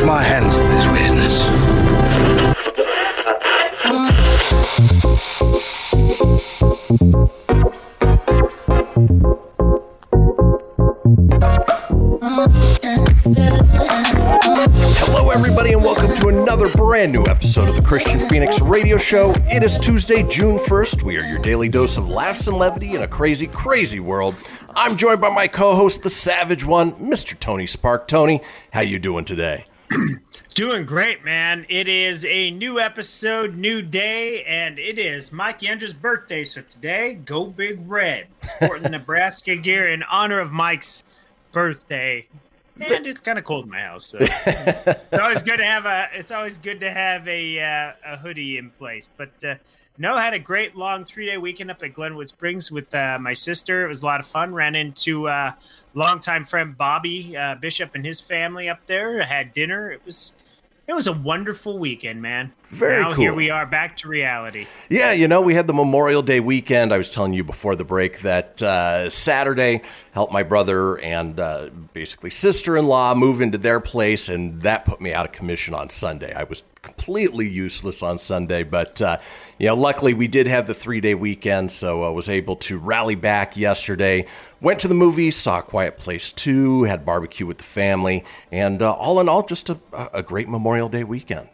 Wash my hands of this business. Hello, everybody, and welcome to another brand new episode of the Kristian Fenix Radio Show. It is Tuesday, June 1st. We are your daily dose of laughs and levity in a crazy, crazy world. I'm joined by my co-host, the Savage One, Mr. Tony Spark. Tony, how you doing today? Doing great, man. It is a new episode, new day, and it is Mike Yendra's birthday. So today, go big red. Sporting the Nebraska gear in honor of Mike's birthday. And it's kind of cold in my house. So it's always good to have a. It's always good to have a uh, a hoodie in place. But uh, no, had a great long three day weekend up at Glenwood Springs with uh, my sister. It was a lot of fun. Ran into uh, longtime friend Bobby uh, Bishop and his family up there. Had dinner. It was it was a wonderful weekend, man. Very now here cool. we are back to reality. Yeah, you know, we had the Memorial Day weekend. I was telling you before the break that uh, Saturday helped my brother and uh, basically sister in law move into their place, and that put me out of commission on Sunday. I was completely useless on Sunday, but, uh, you know, luckily we did have the three day weekend, so I was able to rally back yesterday. Went to the movies, saw A Quiet Place 2, had barbecue with the family, and uh, all in all, just a, a great Memorial Day weekend.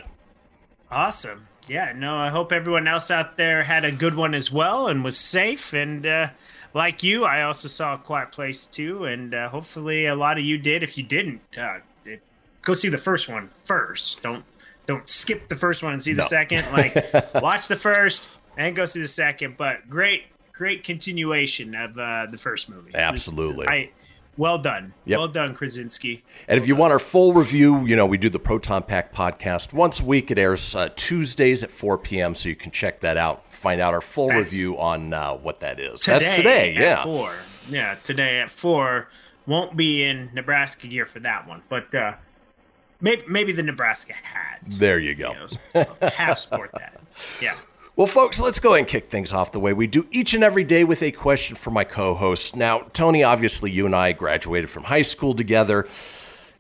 Awesome. Yeah, no, I hope everyone else out there had a good one as well and was safe. And uh, like you, I also saw a quiet place too. And uh, hopefully a lot of you did. If you didn't, uh, it, go see the first one first. Don't don't skip the first one and see the No. second. Like watch the first and go see the second. But great, great continuation of uh, the first movie. Absolutely. I well done. Yep. Well done, Krasinski. And if you want our full review, you know, we do the Proton Pack podcast once a week. It airs uh, Tuesdays at 4 p.m., so you can check that out. Find out our full That's review on uh, what that is. today. That's today, at yeah. Four. Yeah, today at four. Won't be in Nebraska gear for that one, but uh, maybe maybe the Nebraska hat. There you go. You know, so half sport that. Yeah. Well, folks, let's go ahead and kick things off the way we do each and every day with a question for my co host. Now, Tony, obviously, you and I graduated from high school together.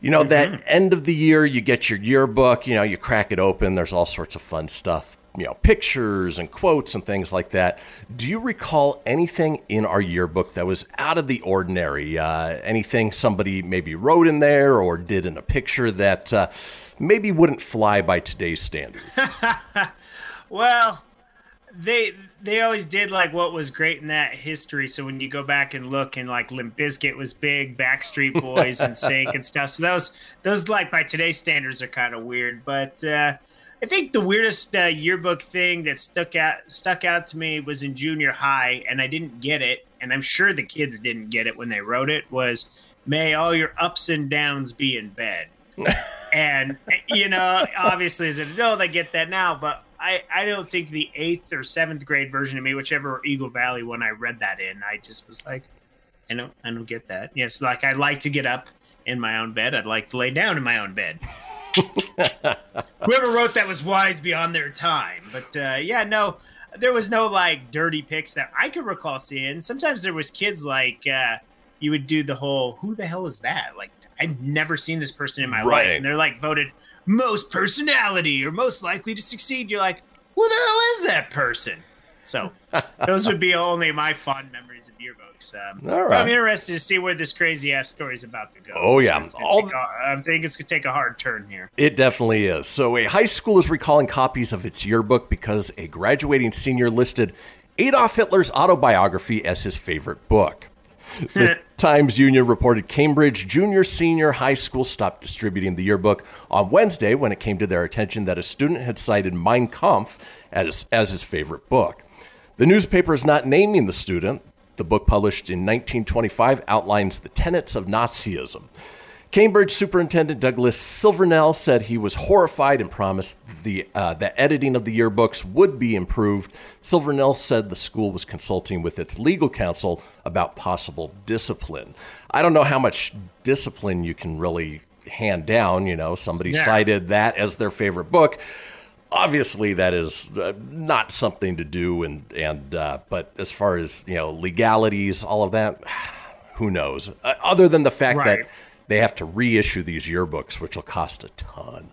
You know, that end of the year, you get your yearbook, you know, you crack it open, there's all sorts of fun stuff, you know, pictures and quotes and things like that. Do you recall anything in our yearbook that was out of the ordinary? Uh, anything somebody maybe wrote in there or did in a picture that uh, maybe wouldn't fly by today's standards? Well, they they always did like what was great in that history. So when you go back and look, and like Limp Bizkit was big, Backstreet Boys and Sync and stuff. So those those like by today's standards are kind of weird. But uh, I think the weirdest uh, yearbook thing that stuck out stuck out to me was in junior high, and I didn't get it, and I'm sure the kids didn't get it when they wrote it. Was may all your ups and downs be in bed and you know, obviously as an adult, I get that now, but I I don't think the eighth or seventh grade version of me, whichever Eagle Valley one I read that in, I just was like, I don't I don't get that. Yes, like I like to get up in my own bed. I'd like to lay down in my own bed. Whoever wrote that was wise beyond their time. But uh, yeah, no, there was no like dirty pics that I could recall seeing. Sometimes there was kids like uh, you would do the whole "Who the hell is that?" Like I've never seen this person in my Right. life, and they're like voted most personality or most likely to succeed. You're like, who the hell is that person? So those would be only my fond memories of yearbooks. Um, All right. I'm interested to see where this crazy ass story is about to go. Oh, yeah. Gonna All take a- I think it's gonna take a hard turn here. It definitely is. So, a high school is recalling copies of its yearbook because a graduating senior listed Adolf Hitler's autobiography as his favorite book. The Times Union reported Cambridge Junior Senior High School stopped distributing the yearbook on Wednesday when it came to their attention that a student had cited Mein Kampf as, as his favorite book. The newspaper is not naming the student. The book, published in 1925, outlines the tenets of Nazism. Cambridge Superintendent Douglas Silvernell said he was horrified and promised the uh, the editing of the yearbooks would be improved. Silvernell said the school was consulting with its legal counsel about possible discipline. I don't know how much discipline you can really hand down. You know, somebody Yeah. cited that as their favorite book. Obviously, that is uh, not something to do, and and uh, but as far as you know, legalities, all of that, who knows? Uh, other than the fact Right. that they have to reissue these yearbooks, which will cost a ton.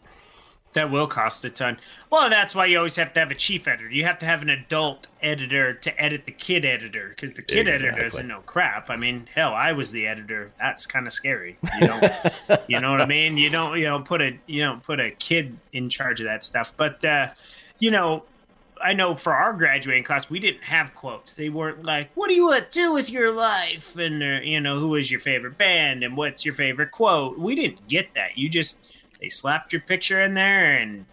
That will cost a ton. Well, that's why you always have to have a chief editor. You have to have an adult editor to edit the kid editor because the kid editor Exactly. doesn't know crap. I mean, hell, I was the editor. That's kind of scary. You don't, you know what I mean? You don't, you don't put a, you don't put a kid in charge of that stuff. But, uh, you know, I know for our graduating class, we didn't have quotes. They weren't like, "What do you want to do with your life?" and uh, you know, "Who is your favorite band?" and "What's your favorite quote?" We didn't get that. You just they slapped your picture in there, and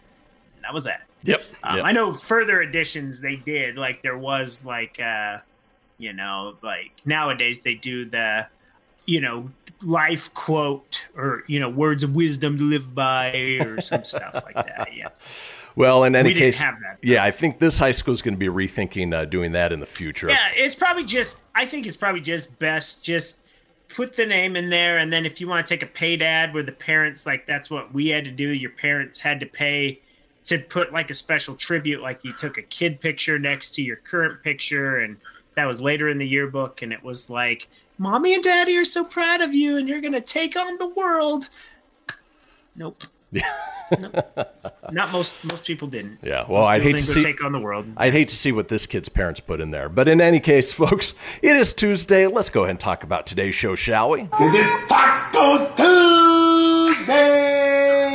that was that. Yep. Um, I know further editions they did. Like there was like, uh, you know, like nowadays they do the, you know, life quote or you know words of wisdom to live by or some stuff like that. Yeah. Well, in any We case, yeah, I think this high school is going to be rethinking uh, doing that in the future. Yeah, it's probably just. I think it's probably just best just put the name in there, and then if you want to take a paid ad where the parents like that's what we had to do. Your parents had to pay to put like a special tribute, like you took a kid picture next to your current picture, and that was later in the yearbook, and it was like, "Mommy and Daddy are so proud of you, and you're gonna take on the world." Nope. Nope. Not most most people didn't. Yeah, well, Most I'd hate to see- take on the world. I'd hate to see what this kid's parents put in there. But in any case, folks, it is Tuesday. Let's go ahead and talk about today's show, shall we? It is Taco Tuesday!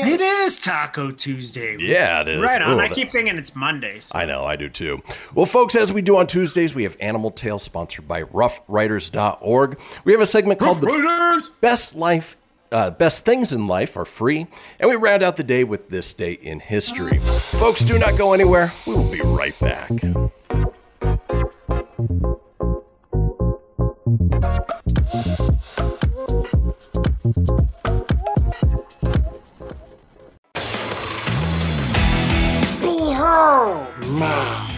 It is Taco Tuesday. Yeah, it is. Right on. Ooh, I keep thinking it's Monday. so- I know, I do too. Well, folks, as we do on Tuesdays, we have Animal Tales sponsored by ruffriders.org. We have a segment called The Best Life. Uh, best things in life are free, and we round out the day with this day in history. Folks, do not go anywhere. We will be right back. Behold my.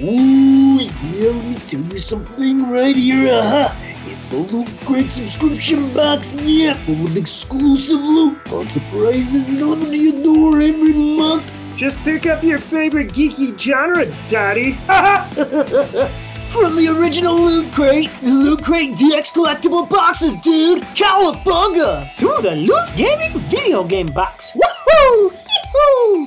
Ooh, yeah, let me something right here. Uh-huh. It's the Loot Crate subscription box, yeah, full of exclusive loot, fun surprises and delivered to your door every month. Just pick up your favorite geeky genre, Daddy. From the original Loot Crate, the Loot Crate DX collectible boxes, dude! Cowabunga! to the Loot Gaming video game box. Woohoo! Yee-hoo!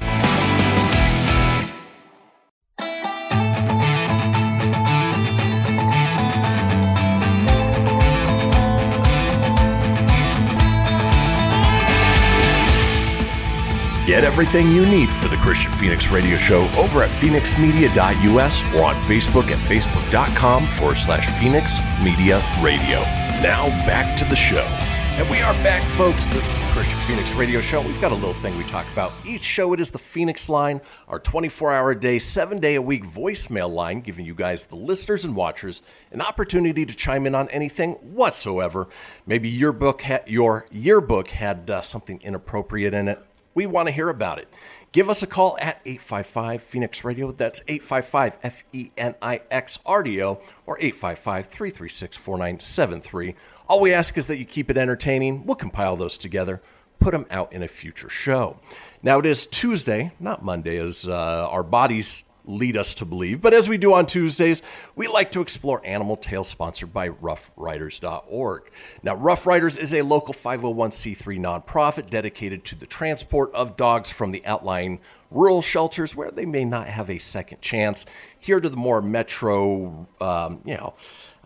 Get everything you need for the Kristian Fenix Radio Show over at fenixmedia.us or on Facebook at facebook.com forward slash Fenix Media Radio. Now back to the show. And we are back, folks. This is the Kristian Fenix Radio Show. We've got a little thing we talk about each show. It is the Fenix line, our 24 hour a day, seven day a week voicemail line, giving you guys, the listeners and watchers, an opportunity to chime in on anything whatsoever. Maybe your book, ha- your yearbook had uh, something inappropriate in it. We want to hear about it. give us a call at 855 Fenix Radio. That's 855 F E N I X R D O or 855 336 4973. All we ask is that you keep it entertaining. We'll compile those together, put them out in a future show. Now, it is Tuesday, not Monday, as uh, our bodies lead us to believe. But as we do on Tuesdays, we like to explore animal tales sponsored by ruffriders.org. Now, Ruff Riders is a local 501c3 nonprofit dedicated to the transport of dogs from the outlying rural shelters where they may not have a second chance here to the more metro, um, you know,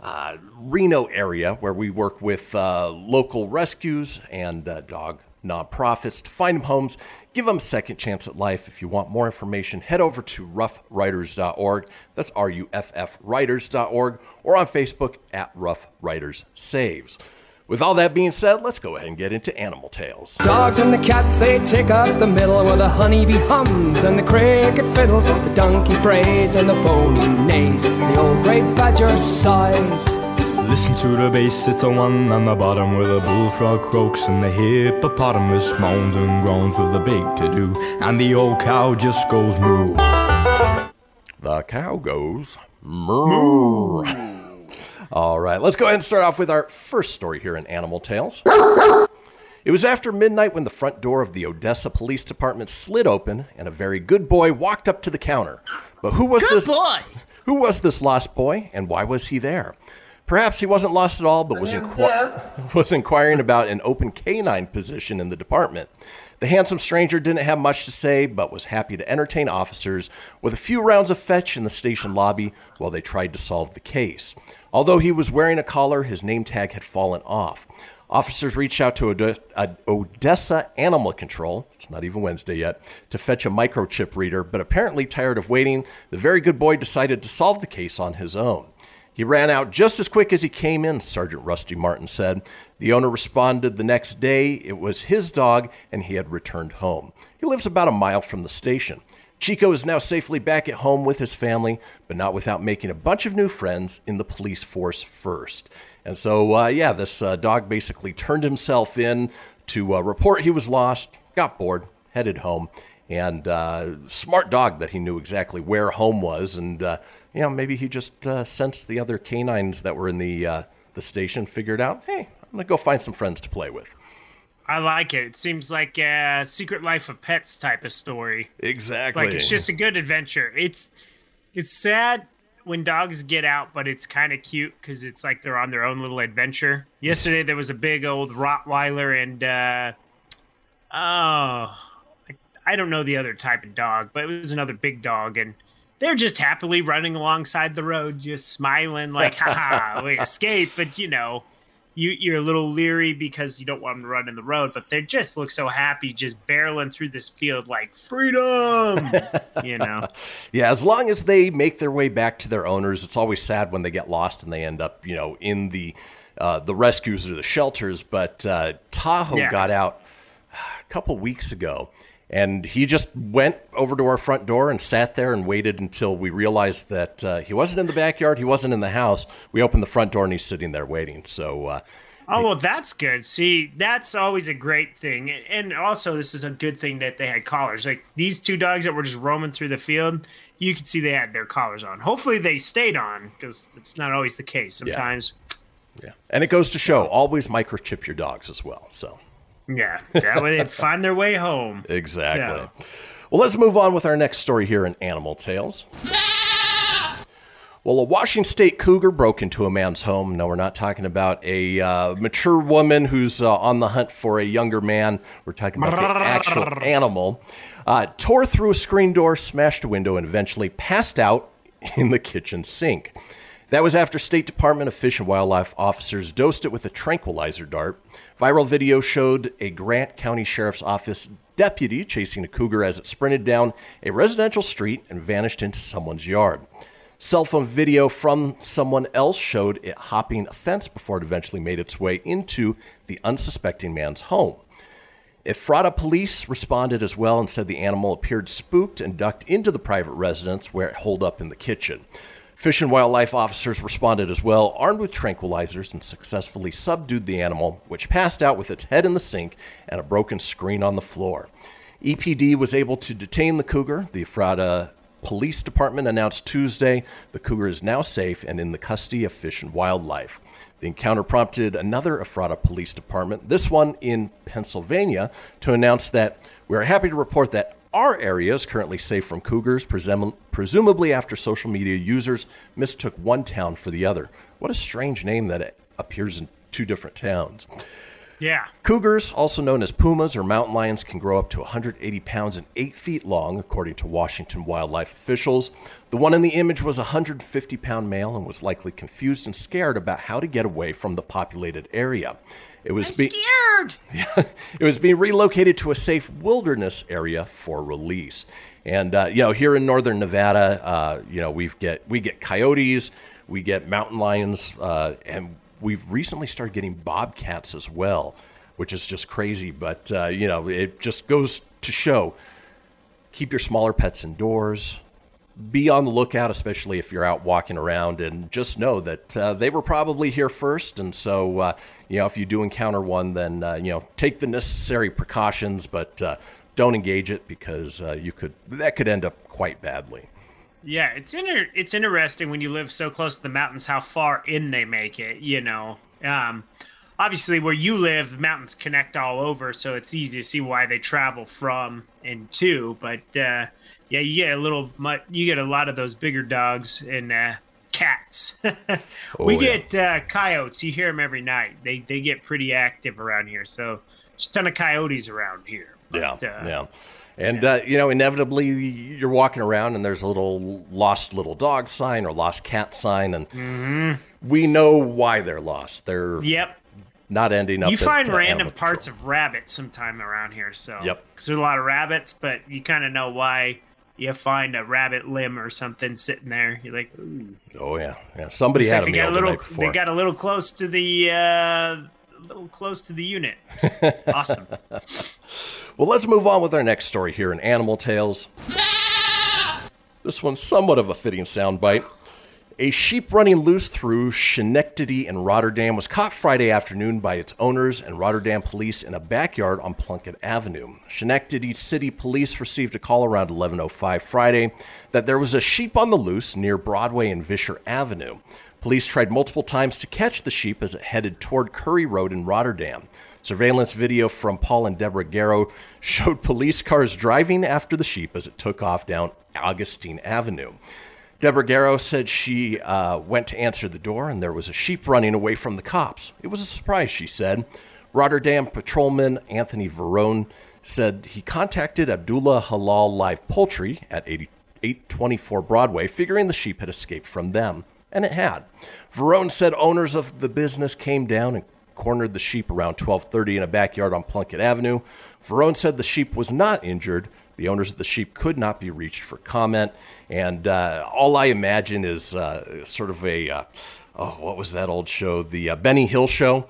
uh, Reno area where we work with uh, local rescues and uh, dog nonprofits to find them homes, give them a second chance at life. If you want more information, head over to ruffriders.org. That's R U F F riders.org or on Facebook at Ruff Riders Saves. With all that being said, let's go ahead and get into animal tales. Dogs and the cats, they take up the middle where the honeybee hums and the cricket fiddles, the donkey brays and the pony neighs, the old grey badger sighs. Listen to the bass, it's the one on the bottom where the bullfrog croaks and the hippopotamus moans and groans with a big to do, and the old cow just goes moo. The cow goes moo. All right, let's go ahead and start off with our first story here in Animal Tales. It was after midnight when the front door of the Odessa Police Department slid open and a very good boy walked up to the counter. But who was Good this boy. Who was this lost boy and why was he there? Perhaps he wasn't lost at all, but was, inqui- was inquiring about an open canine position in the department. The handsome stranger didn't have much to say, but was happy to entertain officers with a few rounds of fetch in the station lobby while they tried to solve the case. Although he was wearing a collar, his name tag had fallen off. Officers reached out to Ode- uh, Odessa Animal Control, it's not even Wednesday yet, to fetch a microchip reader, but apparently tired of waiting, the very good boy decided to solve the case on his own. He ran out just as quick as he came in, Sergeant Rusty Martin said. The owner responded the next day it was his dog and he had returned home. He lives about a mile from the station. Chico is now safely back at home with his family, but not without making a bunch of new friends in the police force first. And so, uh, yeah, this uh, dog basically turned himself in to uh, report he was lost, got bored, headed home, and uh, smart dog that he knew exactly where home was, and uh, you know maybe he just uh, sensed the other canines that were in the uh, the station, figured out, hey, I'm gonna go find some friends to play with. I like it. It seems like a Secret Life of Pets type of story. Exactly. Like it's just a good adventure. It's it's sad when dogs get out, but it's kind of cute because it's like they're on their own little adventure. Yesterday there was a big old Rottweiler and uh, oh, I, I don't know the other type of dog, but it was another big dog and. They're just happily running alongside the road, just smiling like, "Ha we escaped." But you know, you you're a little leery because you don't want them to run in the road, but they just look so happy, just barreling through this field like freedom. you know, Yeah, as long as they make their way back to their owners, it's always sad when they get lost and they end up, you know, in the uh, the rescues or the shelters. But uh, Tahoe Yeah. got out a couple weeks ago, and he just went over to our front door and sat there and waited until we realized that uh, he wasn't in the backyard, he wasn't in the house. We opened the front door and he's sitting there waiting. So. Uh, Oh well, that's good. See, that's always a great thing, and also this is a good thing that they had collars. Like these two dogs that were just roaming through the field, you could see they had their collars on. Hopefully, they stayed on because it's not always the case. Sometimes, yeah, and it goes to show always microchip your dogs as well. So. Yeah, that way they'd find their way home. Exactly. So- Well, let's move on with our next story here in Animal Tales. Well, a Washington State cougar broke into a man's home. No, we're not talking about a uh, mature woman who's uh, on the hunt for a younger man. We're talking about the actual animal. Uh, tore through a screen door, smashed a window, and eventually passed out in the kitchen sink. That was after State Department of Fish and Wildlife officers dosed it with a tranquilizer dart. Viral video showed a Grant County Sheriff's Office deputy chasing a cougar as it sprinted down a residential street and vanished into someone's yard. Cell phone video from someone else showed it hopping a fence before it eventually made its way into the unsuspecting man's home. Ephrata police responded as well and said the animal appeared spooked and ducked into the private residence where it holed up in the kitchen. Fish and wildlife officers responded as well, armed with tranquilizers, and successfully subdued the animal, which passed out with its head in the sink and a broken screen on the floor. EPD was able to detain the cougar. The Ephrata Police Department announced Tuesday the cougar is now safe and in the custody of Fish and Wildlife. The encounter prompted another Ephrata Police Department, this one in Pennsylvania, to announce that we are happy to report that our area is currently safe from cougars, presum- presumably after social media users mistook one town for the other. What a strange name that it appears in two different towns. Yeah. Cougars, also known as pumas or mountain lions, can grow up to 180 pounds and 8 feet long, according to Washington wildlife officials. The one in the image was a 150 pound male and was likely confused and scared about how to get away from the populated area. It was be- Scared. it was being relocated to a safe wilderness area for release. And uh, you know, here in northern Nevada, uh, you know, we've get we get coyotes, we get mountain lions, uh, and we've recently started getting bobcats as well, which is just crazy. But uh, you know, it just goes to show: keep your smaller pets indoors. Be on the lookout, especially if you're out walking around, and just know that uh, they were probably here first. And so, uh, you know, if you do encounter one, then uh, you know, take the necessary precautions, but uh, don't engage it because uh, you could that could end up quite badly. Yeah, it's inter- it's interesting when you live so close to the mountains how far in they make it. You know, um, obviously where you live, the mountains connect all over, so it's easy to see why they travel from and to. But uh, yeah, you get a little, you get a lot of those bigger dogs and uh, cats. we Oh, yeah. get uh, coyotes. You hear them every night. They they get pretty active around here. So there's a ton of coyotes around here. Yeah, But, uh, yeah. And uh, you know, inevitably, you're walking around and there's a little lost little dog sign or lost cat sign, and we know why they're lost. They're Yep. not ending up. you find random parts of rabbits sometime around here so Yep. because there's a lot of rabbits but you kind of know why you find a rabbit limb or something sitting there you're like Ooh. Oh yeah, yeah. Somebody Looks had like a they got meal a the little before. they got a little close to the uh little close to the unit awesome Well, let's move on with our next story here in Animal Tales. This one's somewhat of a fitting soundbite. A sheep running loose through Schenectady in Rotterdam was caught Friday afternoon by its owners and Rotterdam police in a backyard on Plunkett Avenue. Schenectady City Police received a call around 11:05 Friday that there was a sheep on the loose near Broadway and Vischer Avenue. Police tried multiple times to catch the sheep as it headed toward Curry Road in Rotterdam. Surveillance video from Paul and Deborah Garrow showed police cars driving after the sheep as it took off down Augustine Avenue. Deborah Garrow said she uh, went to answer the door and there was a sheep running away from the cops. It was a surprise, she said. Rotterdam patrolman Anthony Verone said he contacted Abdullah Halal Live Poultry at 80 824 Broadway, figuring the sheep had escaped from them, and it had. Verone said owners of the business came down and cornered the sheep around 12:30 in a backyard on Plunkett Avenue. Verone said the sheep was not injured. The owners of the sheep could not be reached for comment, and uh, all I imagine is uh, sort of a uh, oh, what was that old show? The uh, Benny Hill show.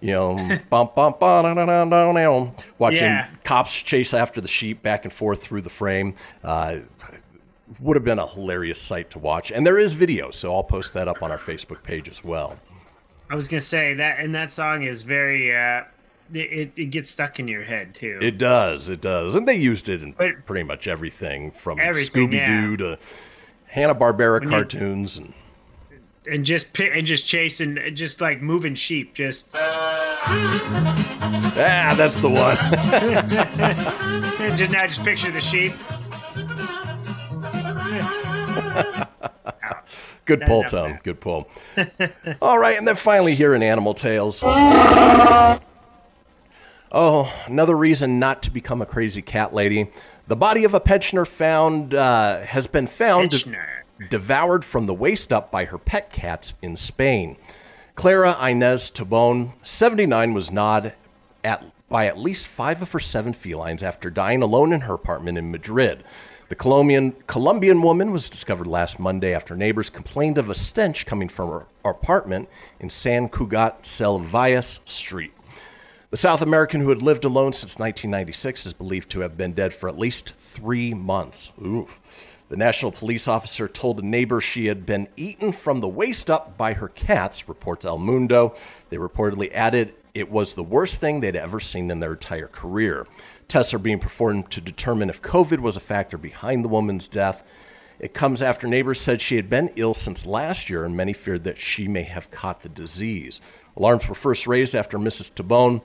You know, bum, bum, bum, da, da, da, da, da, watching Yeah. cops chase after the sheep back and forth through the frame. Uh, would have been a hilarious sight to watch. And there is video, so I'll post that up on our Facebook page as well. i was gonna say that and that song is very uh it, it gets stuck in your head too It does, it does. And they used it in But- pretty much everything from Scooby Doo to Hanna Barbera When you- cartoons. And and just and just chasing just like moving sheep just ah, that's the one. just now just picture the sheep Good pull, Tom. Good pull. All right, and then finally here in Animal Tales. Oh, another reason not to become a crazy cat lady. The body of a pensioner found uh, has been found Pensioner. devoured from the waist up by her pet cats in Spain. Clara Inez Tobon, 79, was gnawed at, by at least five of her seven felines after dying alone in her apartment in Madrid. The Colombian, Colombian woman was discovered last Monday after neighbors complained of a stench coming from her apartment in San Cugat Selvalles Street. The South American who had lived alone since 1996 is believed to have been dead for at least three months. The national police officer told a neighbor she had been eaten from the waist up by her cats, reports El Mundo. They reportedly added it was the worst thing they'd ever seen in their entire career. Tests are being performed to determine if COVID was a factor behind the woman's death. It comes after neighbors said she had been ill since last year, and many feared that she may have caught the disease. Alarms were first raised after Mrs. Tabone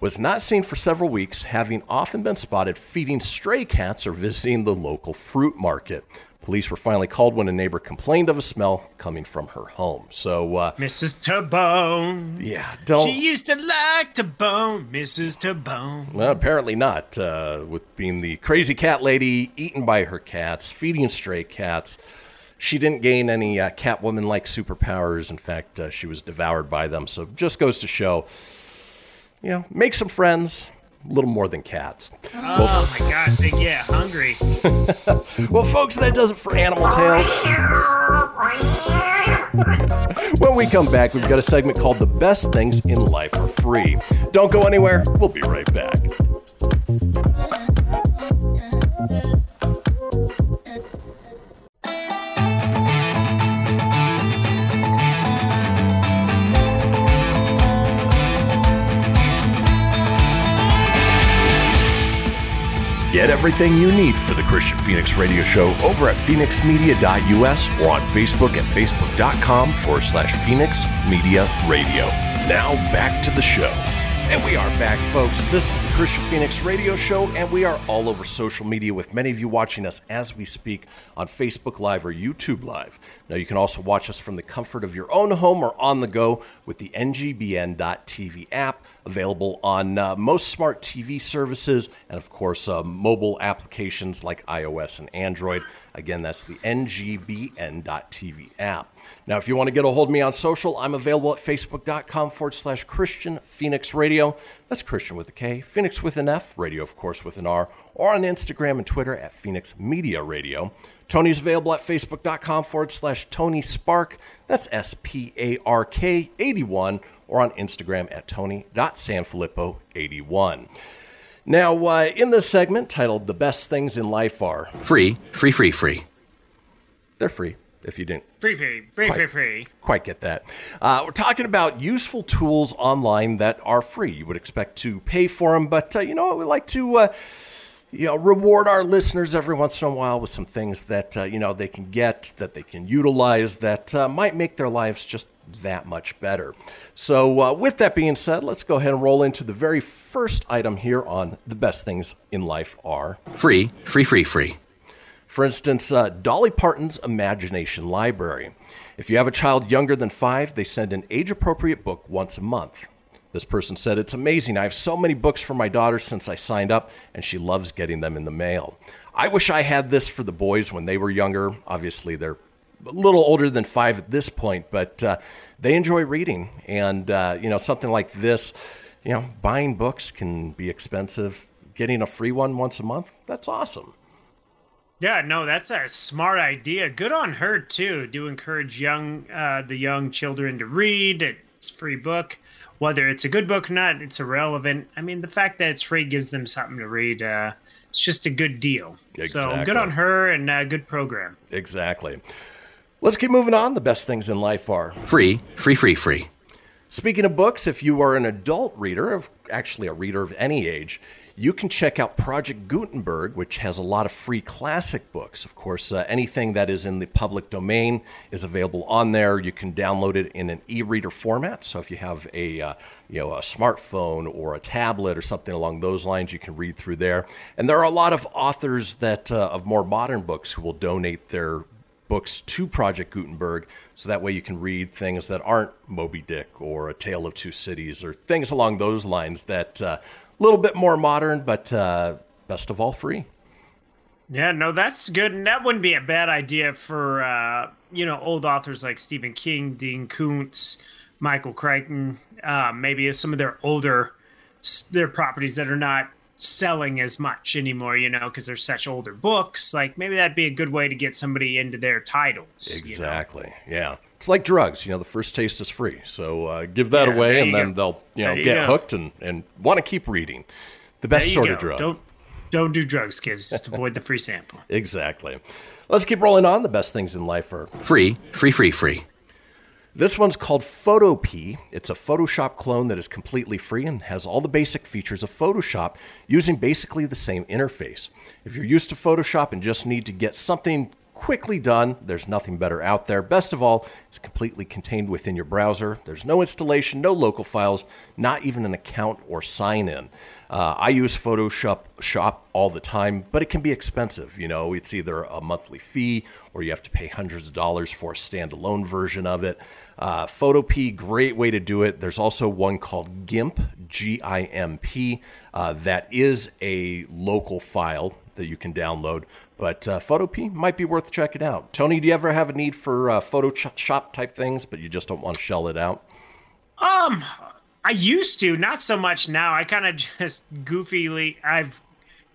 was not seen for several weeks, having often been spotted feeding stray cats or visiting the local fruit market. Police were finally called when a neighbor complained of a smell coming from her home. So, uh, Mrs. Tabone. yeah, don't. She used to like to bone, Mrs. Tabone. Well, apparently not. Uh, with being the crazy cat lady, eaten by her cats, feeding stray cats. She didn't gain any uh, Catwoman like superpowers. In fact, uh, she was devoured by them. So just goes to show, you know, make some friends, a little more than cats. Oh my gosh, they get hungry. Well, folks, that does it for Animal Tales. When we come back, we've got a segment called The Best Things in Life Are Free. Don't go anywhere. We'll be right back. Everything you need for the Kristian Fenix Radio Show over at fenixmedia.us or on Facebook at facebook.com forward slash Fenix Media Radio. Now back to the show. And we are back, folks. This is the Kristian Fenix Radio Show, and we are all over social media with many of you watching us as we speak on Facebook Live or YouTube Live. Now, you can also watch us from the comfort of your own home or on the go with the NGBN.TV app, available on uh, most smart TV services and, of course, uh, mobile applications like iOS and Android. Again, that's the NGBN.TV app. Now, if you want to get a hold of me on social, I'm available at facebook.com forward slash Kristian Fenix Radio. That's Kristian with a K, Fenix with an F, radio, of course, with an R, or on Instagram and Twitter at Fenix Media Radio. Tony's available at facebook.com forward slash Tony Spark. That's S P A R K 81, or on Instagram at Tony.Sanfilippo81. Now, uh, in this segment titled The Best Things in Life Are, Free, free, free, free. they're free if you didn't Free, free, free, free, free. quite get that. Uh, we're talking about useful tools online that are free. You would expect to pay for them, but uh, you know what? We like to. Uh, you know, reward our listeners every once in a while with some things that uh, you know they can get, that they can utilize, that uh, might make their lives just that much better. So, uh, with that being said, let's go ahead and roll into the very first item here on the best things in life are. Free, free, free, free. For instance, uh, Dolly Parton's Imagination Library. If you have a child younger than five, they send an age appropriate book once a month. This person said, It's amazing. I have so many books for my daughter since I signed up, and she loves getting them in the mail. I wish I had this for the boys when they were younger. Obviously, they're a little older than five at this point, but uh, they enjoy reading. And, uh, you know, something like this, you know, buying books can be expensive. Getting a free one once a month, that's awesome. Yeah, no, that's a smart idea. Good on her too. To encourage young, uh, the young children to read. It's a free book, whether it's a good book or not. It's irrelevant. I mean, the fact that it's free gives them something to read. Uh, it's just a good deal. So good on her and uh, good program. Exactly. Let's keep moving on. The best things in life are. Free, free, free, free. Speaking of books, if you are an adult reader, of- actually a reader of any age, you can check out Project Gutenberg, which has a lot of free classic books. Of course, uh, anything that is in the public domain is available on there. You can download it in an e-reader format. So if you have a uh, you know a smartphone or a tablet or something along those lines, you can read through there. And there are a lot of authors that uh, of more modern books who will donate their books to Project Gutenberg, so that way you can read things that aren't Moby Dick or A Tale of Two Cities or things along those lines that uh, little bit more modern, but uh, best of all free. Yeah, no, that's good, and that wouldn't be a bad idea for uh, you know old authors like Stephen King, Dean Koontz, Michael Crichton. Uh, maybe some of their older their properties that are not selling as much anymore, you know, because they're such older books. Like maybe that'd be a good way to get somebody into their titles. you know? Exactly. Yeah. It's like drugs. You know, the first taste is free. So uh, give that Yeah, away, and then go. they'll you know There get hooked and, and want to keep reading. The best sort go. of drug. Don't don't do drugs, kids. Just avoid the free sample. Exactly. Let's keep rolling on. The best things in life are Free, free, free, free. This one's called Photopea. It's a Photoshop clone that is completely free and has all the basic features of Photoshop using basically the same interface. If you're used to Photoshop and just need to get something quickly done, there's nothing better out there. Best of all, it's completely contained within your browser. There's no installation, no local files, not even an account or sign in. Uh, I use Photoshop shop all the time, but it can be expensive. You know, it's either a monthly fee or you have to pay hundreds of dollars for a standalone version of it. Uh, Photopea, great way to do it. There's also one called GIMP, G I M P, uh, that is a local file that you can download. But uh, Photopea might be worth checking out. Tony, do you ever have a need for uh, Photoshop type things, but you just don't want to shell it out? Um, I used to, not so much now. I kind of just goofily, I've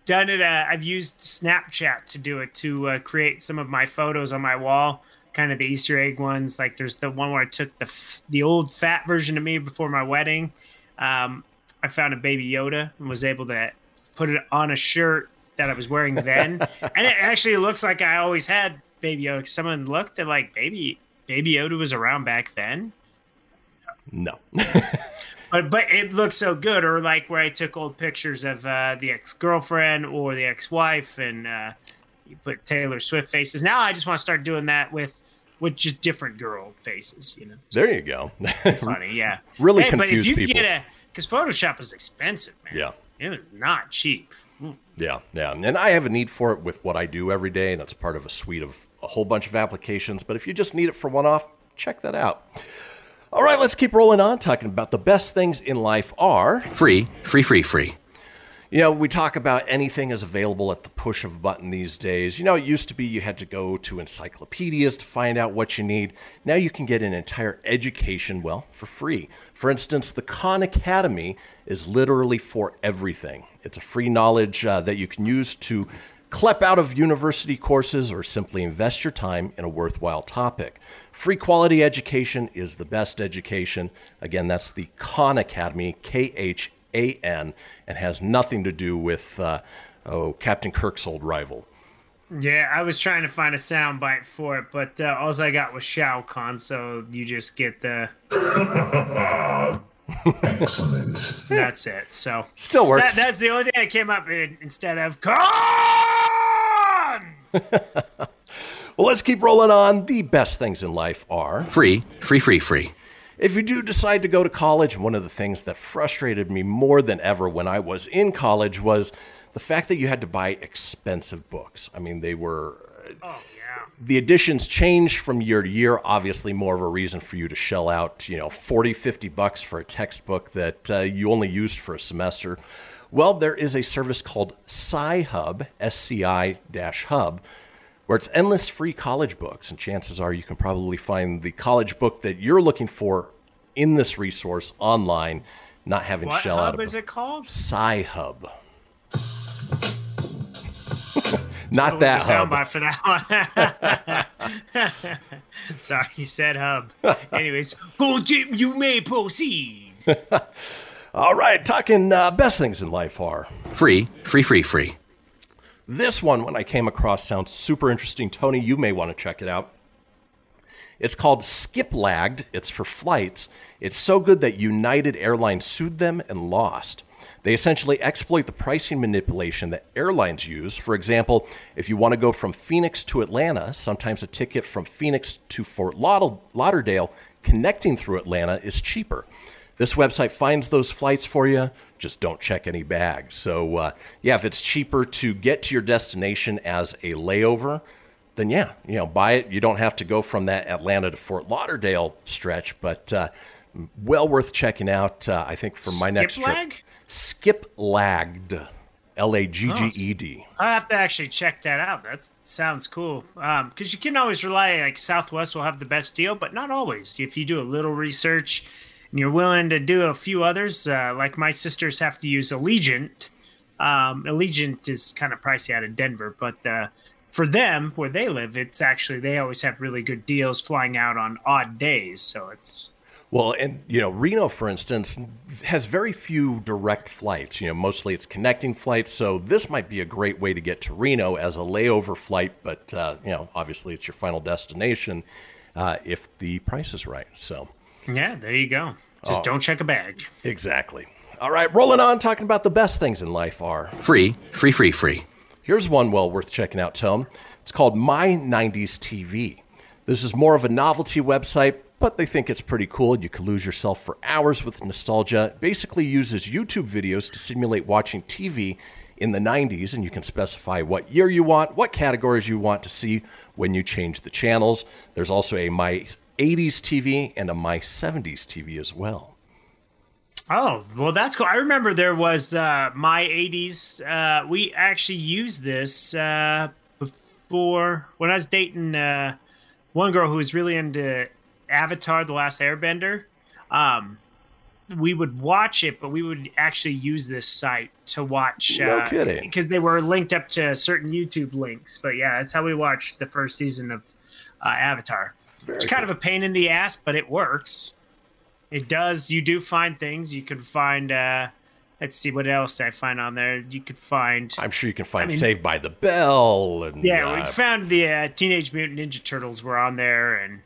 done it. Uh, I've used Snapchat to do it to uh, create some of my photos on my wall, kind of the Easter egg ones. Like there's the one where I took the f- the old fat version of me before my wedding. Um, I found a baby Yoda and was able to put it on a shirt that I was wearing then, and it actually looks like I always had baby Yoda. Someone looked at like baby baby Yoda was around back then No. but but it looks so good or like where i took old pictures of uh, the ex-girlfriend or the ex-wife and uh, you put taylor swift faces now i just want to start doing that with with just different girl faces you know there you go. funny yeah Really Hey, but if confuse you people. because photoshop is expensive man Yeah. it was not cheap Yeah, yeah. And I have a need for it with what I do every day, and it's part of a suite of a whole bunch of applications. But if you just need it for one off, check that out. All right, let's keep rolling on talking about the best things in life are. Free, free, free, free. You know, we talk about anything is available at the push of a button these days. You know, it used to be you had to go to encyclopedias to find out what you need. Now you can get an entire education, well, for free. For instance, the Khan Academy is literally for everything. It's a free knowledge uh, that you can use to CLEP out of university courses or simply invest your time in a worthwhile topic. Free quality education is the best education. Again, that's the Khan Academy, K H A N, and has nothing to do with uh, oh Captain Kirk's old rival. Yeah, I was trying to find a sound bite for it, but uh, all I got was Shao Kahn, so you just get the. Excellent. That's it. So Still works. That, that's the only thing that came up in, instead of Khan. Well, let's keep rolling on. The best things in life are Free, free, free, free. If you do decide to go to college, one of the things that frustrated me more than ever when I was in college was the fact that you had to buy expensive books. I mean, they were. The editions change from year to year. Obviously, more of a reason for you to shell out, you know, 40, 50 bucks for a textbook that uh, you only used for a semester. Well, there is a service called Sci-Hub, S-C-I dash hub, where it's endless free college books. And chances are you can probably find the college book that you're looking for in this resource online, not having What shell out hub of is it called? Sci-Hub. not Oh, that the hub. soundbite for that one. Sorry, you said hub. Anyways, go Jim, you may proceed. All right, talking uh, best things in life are. Free, free, free, free. This one, when I came across, sounds super interesting. Tony, you may want to check it out. It's called Skip Lagged. It's for flights. It's so good that United Airlines sued them and lost. They essentially exploit the pricing manipulation that airlines use. For example, if you want to go from Phoenix to Atlanta, sometimes a ticket from Phoenix to Fort Lauderdale connecting through Atlanta is cheaper. This website finds those flights for you. Just don't check any bags. So, uh, yeah, if it's cheaper to get to your destination as a layover, then yeah, you know, buy it. You don't have to go from that Atlanta to Fort Lauderdale stretch, but uh, well worth checking out. Uh, I think for my next trip. Skip-lag? Skip lagged, L A G G E D. I have to actually check that out. That sounds cool. Um, because you can always rely like Southwest will have the best deal, but not always. If you do a little research and you're willing to do a few others, uh, like my sisters have to use Allegiant. Um, Allegiant is kind of pricey out of Denver, but uh, for them where they live, it's actually they always have really good deals flying out on odd days. So it's Well, and you know, Reno, for instance, has very few direct flights. You know, mostly it's connecting flights. So this might be a great way to get to Reno as a layover flight. But uh, you know, obviously it's your final destination. uh, if the price is right. So, Yeah, there you go. Just Oh. don't check a bag. exactly. All right, rolling on, talking about the best things in life are Free, free, free, free. Here's one well worth checking out, Tom. It's called My 90s TV. This is more of a novelty website, but they think it's pretty cool. You can lose yourself for hours with nostalgia. It basically uses YouTube videos to simulate watching TV in the 90s, and you can specify what year you want, what categories you want to see when you change the channels. There's also a My 80s TV and a My 70s TV as well. Oh, well, that's cool. I remember there was uh, my 80s. Uh, we actually used this uh, before when I was dating uh, one girl who was really into Avatar The Last Airbender. Um, we would watch it, but we would actually use this site to watch. No uh, kidding. Because they were linked up to certain YouTube links. But yeah, that's how we watched the first season of uh, Avatar. It's kind of a pain in the ass, but it works. It does. You do find things. You can find. uh Let's see what else I find on there. You could find. I'm sure you can find I mean- Saved by the Bell and Yeah, uh, we found the uh, Teenage Mutant Ninja Turtles were on there, and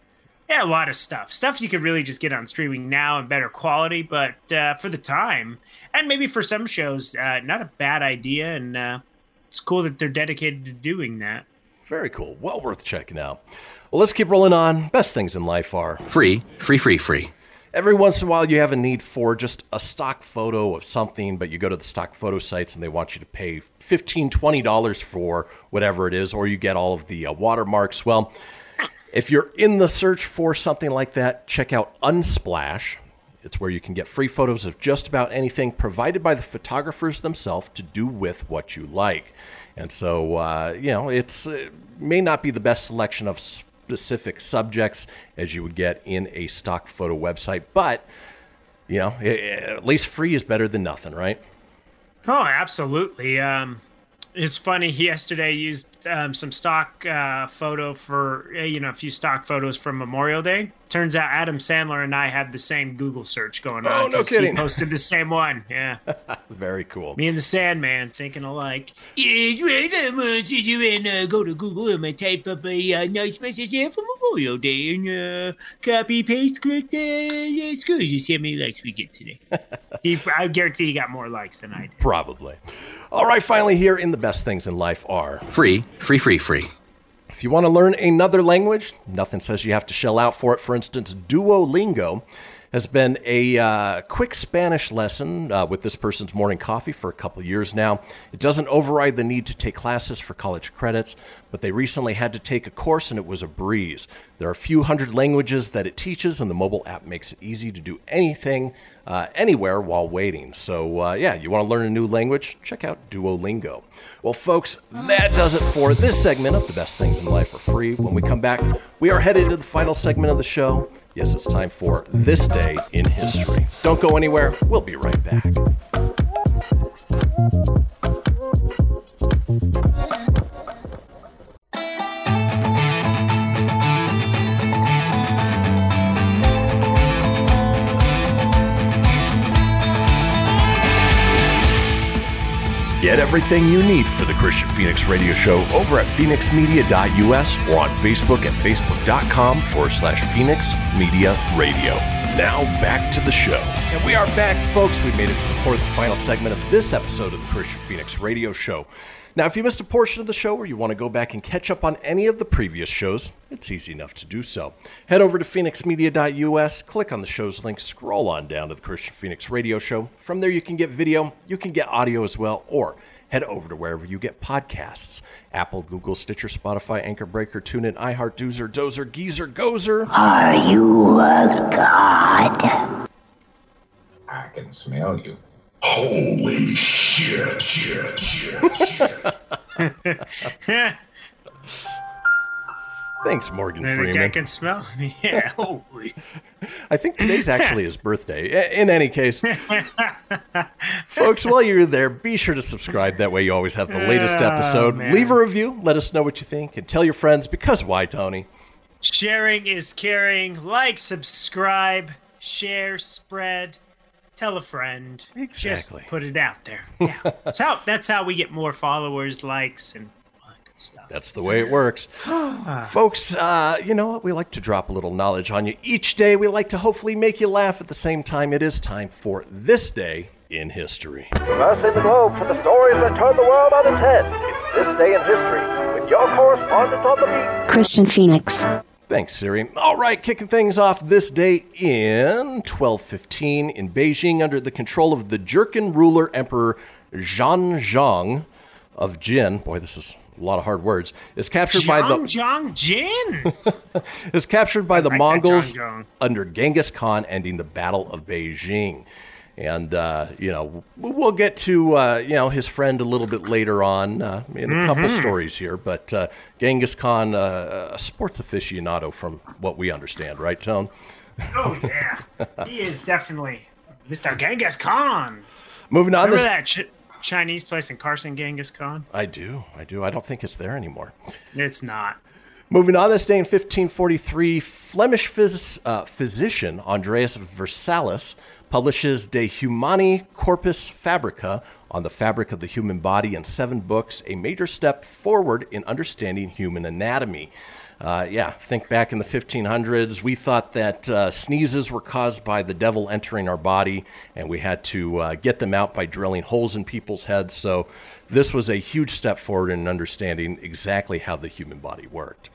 yeah, a lot of stuff. Stuff you could really just get on streaming now in better quality, but uh, for the time, and maybe for some shows, uh, not a bad idea. And uh, it's cool that they're dedicated to doing that. Very cool. Well worth checking out. Well, let's keep rolling on. Best things in life are Free, free, free, free. Every once in a while, you have a need for just a stock photo of something, but you go to the stock photo sites and they want you to pay $15, $20 for whatever it is, or you get all of the uh, watermarks. Well, if you're in the search for something like that, check out Unsplash. It's where you can get free photos of just about anything provided by the photographers themselves to do with what you like. And so, uh, you know, it's it may not be the best selection of specific subjects as you would get in a stock photo website, but you know, i- i- at least free is better than nothing, right? Oh, absolutely. Um, it's funny. Yesterday, used um, some stock uh, photo for uh, you know a few stock photos from Memorial Day. Turns out Adam Sandler and I had the same Google search going on. Oh, no 'cause kidding. He posted the same one. Yeah, Very cool. me and the Sandman thinking alike. Yeah, uh, and uh, go to Google and type up a uh, nice message here for Memorial Day and uh, copy paste click the uh, screw you see how many likes we get today. he, I guarantee he got more likes than I did. Probably. All right, finally, here in the best things in life are Free, free, free, free. If you want to learn another language, nothing says you have to shell out for it. For instance, Duolingo has been a uh, quick Spanish lesson uh, with this person's morning coffee for a couple years now. It doesn't override the need to take classes for college credits, but they recently had to take a course and it was a breeze. There are a few hundred languages that it teaches, and the mobile app makes it easy to do anything, uh, anywhere while waiting. So, uh, yeah, you want to learn a new language? Check out Duolingo. Well, folks, that does it for this segment of The Best Things in Life Are Free. When we come back, we are headed to the final segment of the show. Yes, it's time for This Day in History. Don't go anywhere. We'll be right back. Get everything you need for the Kristian Fenix Radio Show over at fenixmedia.us or on Facebook at facebook.com forward slash Fenix Media Radio. Now back to the show. And we are back, folks. We made it to the fourth and final segment of this episode of the Kristian Fenix Radio Show. Now, if you missed a portion of the show or you want to go back and catch up on any of the previous shows, it's easy enough to do so. Head over to fenixmedia.us, click on the show's link, scroll on down to the Kristian Fenix Radio Show. From there, you can get video, you can get audio as well, or head over to wherever you get podcasts Apple, Google, Stitcher, Spotify, Anchor Breaker, TuneIn, iHeart, Doozer, Dozer, Geezer, Gozer. Are you a god? I can smell you. Holy shit, shit, shit, shit. Thanks, Morgan Man, the guy Freeman. can smell me. Yeah, holy. I think today's actually his birthday. In any case, folks, while you're there, be sure to subscribe. That way, you always have the latest Oh, episode. man. Leave a review. Let us know what you think, and tell your friends. Because why, Tony? Sharing is caring. Like, subscribe, share, spread, tell a friend. Exactly. Just put it out there. Yeah. that's how that's how we get more followers, likes, and all that good stuff. That's the way it works. Folks, uh, you know what? We like to drop a little knowledge on you each day. We like to hopefully make you laugh at the same time. It is time for this day in history. Traversing the globe for the stories that turn the world on its head. It's this day in history with your correspondent on the beat. Kristian Fenix. Thanks, Siri. All right, kicking things off this day in 1215 in Beijing under the control of the Jurchen ruler Emperor Zhang of Jin. Boy, this is a lot of hard words. Is captured by the Zhang Jin. is captured by the like Mongols Zhang Zhang. under Genghis Khan, ending the Battle of Beijing. And uh, you know we'll get to uh, you know his friend a little bit later on uh, in a couple Mhm. stories here, but uh, Genghis Khan, uh, a sports aficionado from what we understand, right, Tone? Oh yeah, he is definitely Mr. Genghis Khan. Moving on, Remember this that Chinese place in Carson, Genghis Khan? I do, I do. I don't think it's there anymore. It's not. Moving on, this day in 1543, Flemish phys- uh, physician Andreas Vesalius publishes De Humani Corporis Fabrica on the fabric of the human body in seven books, a major step forward in understanding human anatomy. Uh, yeah, think back in the 1500s, we thought that uh, sneezes were caused by the devil entering our body, and we had to uh, get them out by drilling holes in people's heads. So, this was a huge step forward in understanding exactly how the human body worked.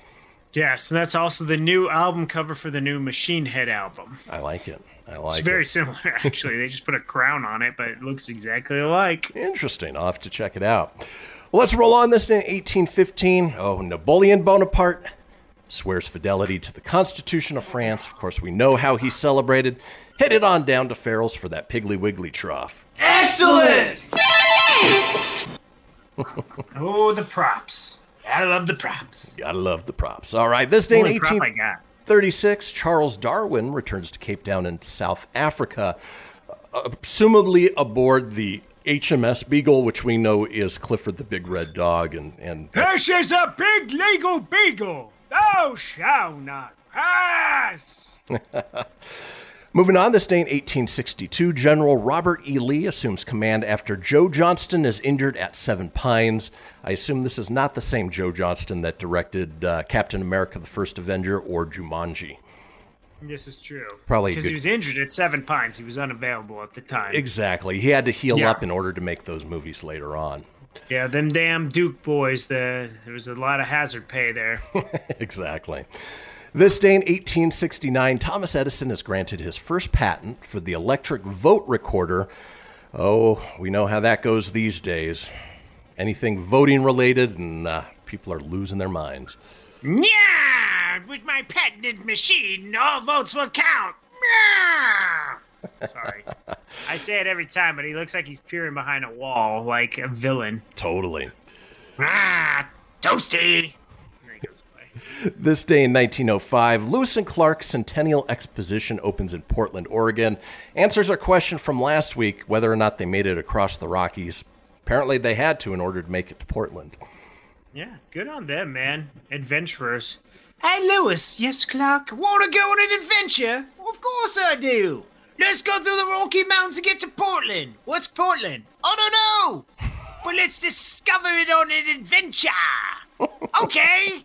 Yes, and that's also the new album cover for the new Machine Head album. I like it. I like it. It's it. very similar, actually. They just put a crown on it, but it looks exactly alike. Interesting. I'll have to check it out. Well, let's roll on this in 1815. Oh, Napoleon Bonaparte swears fidelity to the Constitution of France. Of course, we know how he celebrated. Headed on down to Farrell's for that Piggly Wiggly trough. Excellent! oh, the props. I love the props. Gotta love the props. All right, this day in Only prop I got. 1836, Charles Darwin returns to Cape Town in South Africa, uh, presumably aboard the HMS Beagle, which we know is Clifford the Big Red Dog, and and that's- This is a big legal beagle. Thou shalt not pass. Moving on, this day in 1862, General Robert E. Lee assumes command after Joe Johnston is injured at Seven Pines. I assume this is not the same Joe Johnston that directed uh, Captain America the First Avenger or Jumanji. This is true. Probably Because he was injured at Seven Pines. He was unavailable at the time. Exactly. He had to heal Yeah. up in order to make those movies later on. Yeah, them damn Duke boys, the, there was a lot of hazard pay there. exactly. This day in 1869, Thomas Edison is granted his first patent for the electric vote recorder. Oh, we know how that goes these days. Anything voting related, and uh, people are losing their minds. Yeah, with my patented machine, all votes will count. Yeah. Sorry. I say it every time, but he looks like he's peering behind a wall like a villain. Totally. Ah, toasty. There he goes away. This day in 1905, Lewis and Clark Centennial Exposition opens in Portland, Oregon. Answers our question from last week whether or not they made it across the Rockies. Apparently, they had to in order to make it to Portland. Yeah, good on them, man. Adventurers. Hey, Lewis. Yes, Clark. Want to go on an adventure? Of course I do. Let's go through the Rocky Mountains and get to Portland. What's Portland? I don't know. But let's discover it on an adventure. Okay.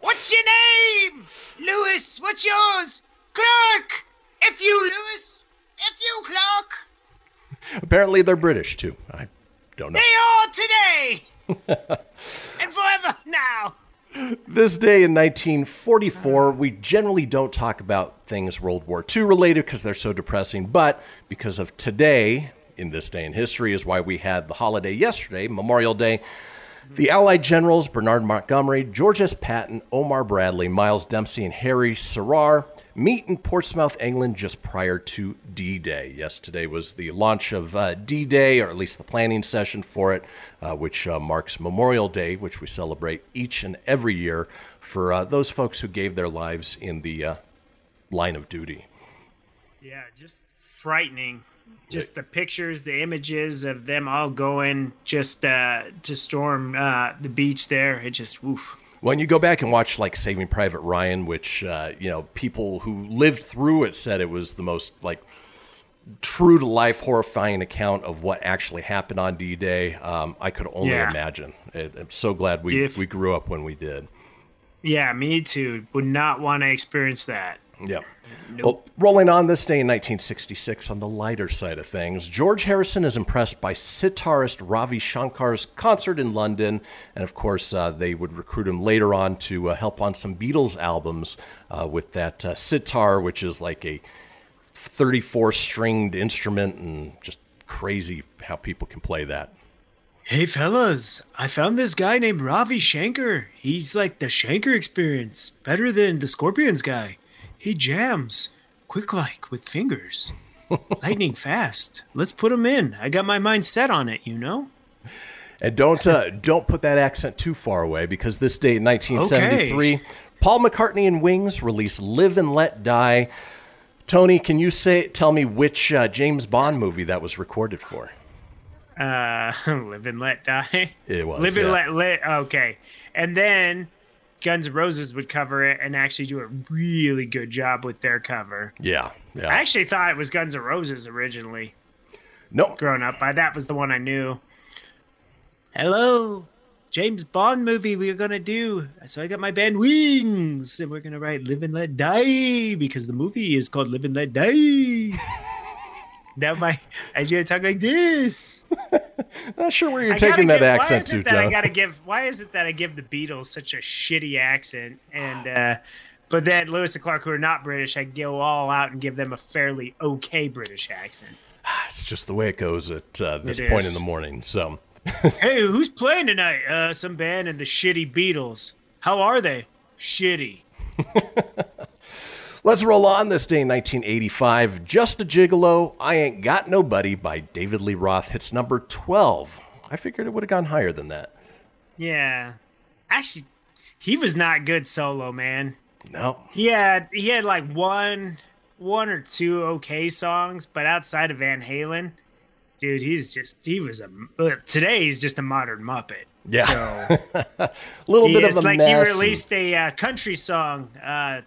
What's your name? Lewis. What's yours? Clark. If you, Lewis. If you, Clark. Apparently, they're British too. I don't know. They are today. and forever now. This day in 1944, we generally don't talk about things World War II related because they're so depressing, but because of today, in this day in history, is why we had the holiday yesterday, Memorial Day. The Allied generals Bernard Montgomery, George S. Patton, Omar Bradley, Miles Dempsey, and Harry Crerar meet in Portsmouth, England, just prior to D Day. Yesterday was the launch of uh, D Day, or at least the planning session for it, uh, which uh, marks Memorial Day, which we celebrate each and every year for uh, those folks who gave their lives in the uh, line of duty. Yeah, just frightening. Just the pictures, the images of them all going just uh, to storm uh, the beach there. It just woof. When you go back and watch like Saving Private Ryan, which uh, you know people who lived through it said it was the most like true to life, horrifying account of what actually happened on D Day. Um, I could only Yeah. imagine. It, I'm so glad we, If- we grew up when we did. Yeah, me too. Would not want to experience that. Yeah. Well, rolling on this day in 1966, on the lighter side of things, George Harrison is impressed by sitarist Ravi Shankar's concert in London. And of course, uh, they would recruit him later on to uh, help on some Beatles albums uh, with that uh, sitar, which is like a 34 stringed instrument and just crazy how people can play that. Hey fellas, I found this guy named Ravi Shankar. He's like the Shankar experience, better than the Scorpions guy. He jams, quick like with fingers, lightning fast. Let's put him in. I got my mind set on it, you know. And don't uh, don't put that accent too far away because this day in 1973, Paul McCartney and Wings release "Live and Let Die." Tony, can you say tell me which uh, James Bond movie that was recorded for? Uh, live and let die. It was, live and let let. Okay, and then Guns N' Roses would cover it and actually do a really good job with their cover. Yeah, yeah. I actually thought it was Guns N' Roses originally. Nope. Growing up, I, that was the one I knew. Hello, James Bond movie we are gonna do. So I got my band Wings, and we're gonna write "Live and Let Die" because the movie is called "Live and Let Die." now my I should talk like this. Not sure where you're I taking that give- accent to, I gotta give? Why is it that I give the Beatles such a shitty accent, and uh, but then Lewis and Clark, who are not British, I go all out and give them a fairly okay British accent. It's just the way it goes at uh, this It point in the morning. So, hey, who's playing tonight? Uh, some band and the Shitty Beatles. How are they? Shitty. let's roll on this day in 1985. Just a Gigolo, I Ain't Got Nobody by David Lee Roth hits number 12. I figured it would have gone higher than that. Yeah, actually, he was not good solo, man. No. He had he had like one one or two okay songs, but outside of Van Halen, dude, he's just he was a today he's just a modern Muppet. Yeah. So a little bit of a like mess. he released a uh, country song. Uh,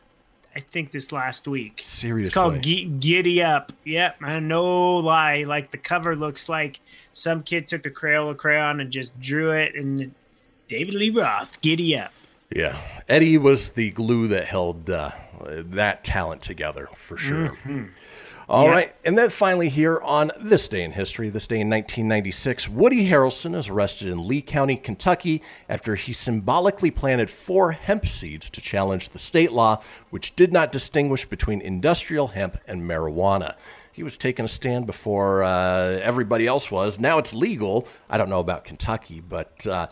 I think this last week. Seriously. It's called G- Giddy Up. Yep, no lie. Like the cover looks like some kid took a Crayola crayon and just drew it, and David Lee Roth, Giddy Up. Yeah, Eddie was the glue that held uh, that talent together for sure. Mhm. All Yeah. right, and then finally here on this day in history, this day in 1996, Woody Harrelson is arrested in Lee County, Kentucky, after he symbolically planted four hemp seeds to challenge the state law, which did not distinguish between industrial hemp and marijuana. He was taking a stand before uh, everybody else was. Now it's legal. I don't know about Kentucky, but uh,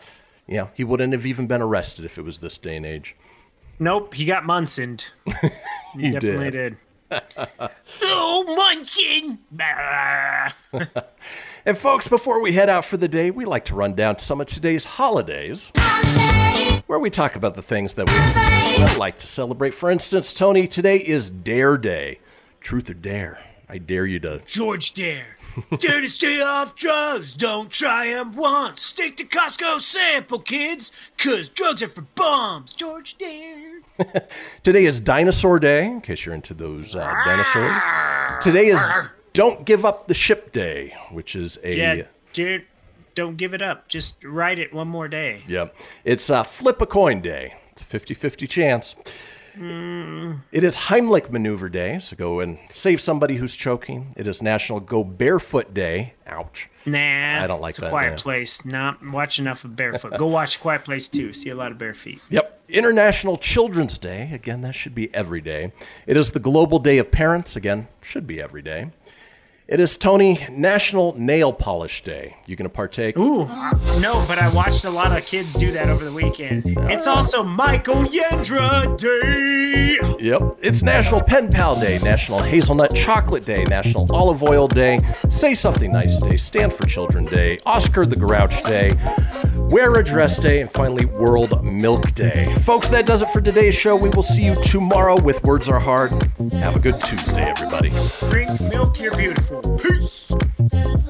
you know he wouldn't have even been arrested if it was this day and age. Nope, he got Munsoned. He, He definitely did. did. Oh! Bah. And folks, before we head out for the day, we like to run down some of today's holidays, where we talk about the things that we like to celebrate. For instance, Tony, today is Dare Day. Truth or dare? I dare you to. George Dare. Dare to stay off drugs. Don't try 'em once. Stick to Costco sample, kids. Cause drugs are for bums. George Dare. Today is Dinosaur Day, in case you're into those uh, dinosaurs. Today is Don't Give Up the Ship Day, which is a. Yeah, dude, don't give it up. Just ride it one more day. Yep. It's uh, Flip a Coin Day. It's a 50 50 chance. Mm, It is Heimlich Maneuver Day, so go and save somebody who's choking. It is National Go Barefoot Day. Ouch. nah. I don't like it's that, a quiet place. Nah, watch enough of Barefoot. Go watch Quiet Place too. See a lot of bare feet. Yep. International Children's Day. Again, that should be every day. It is the Global Day of Parents. Again, should be every day. It is Tony National Nail Polish Day. You gonna partake? Ooh, no, but I watched a lot of kids do that over the weekend. It's also Michael Yendra Day. Yep. It's National Pen Pal Day, National Hazelnut Chocolate Day, National Olive Oil Day, Say Something Nice Day, Stand for Children Day, Oscar the Grouch Day, Wear a Dress Day, and finally World Milk Day. Folks, that does it for today's show. We will see you tomorrow with Words Are Hard. Have a good Tuesday, everybody. Drink milk, you're beautiful. Peace.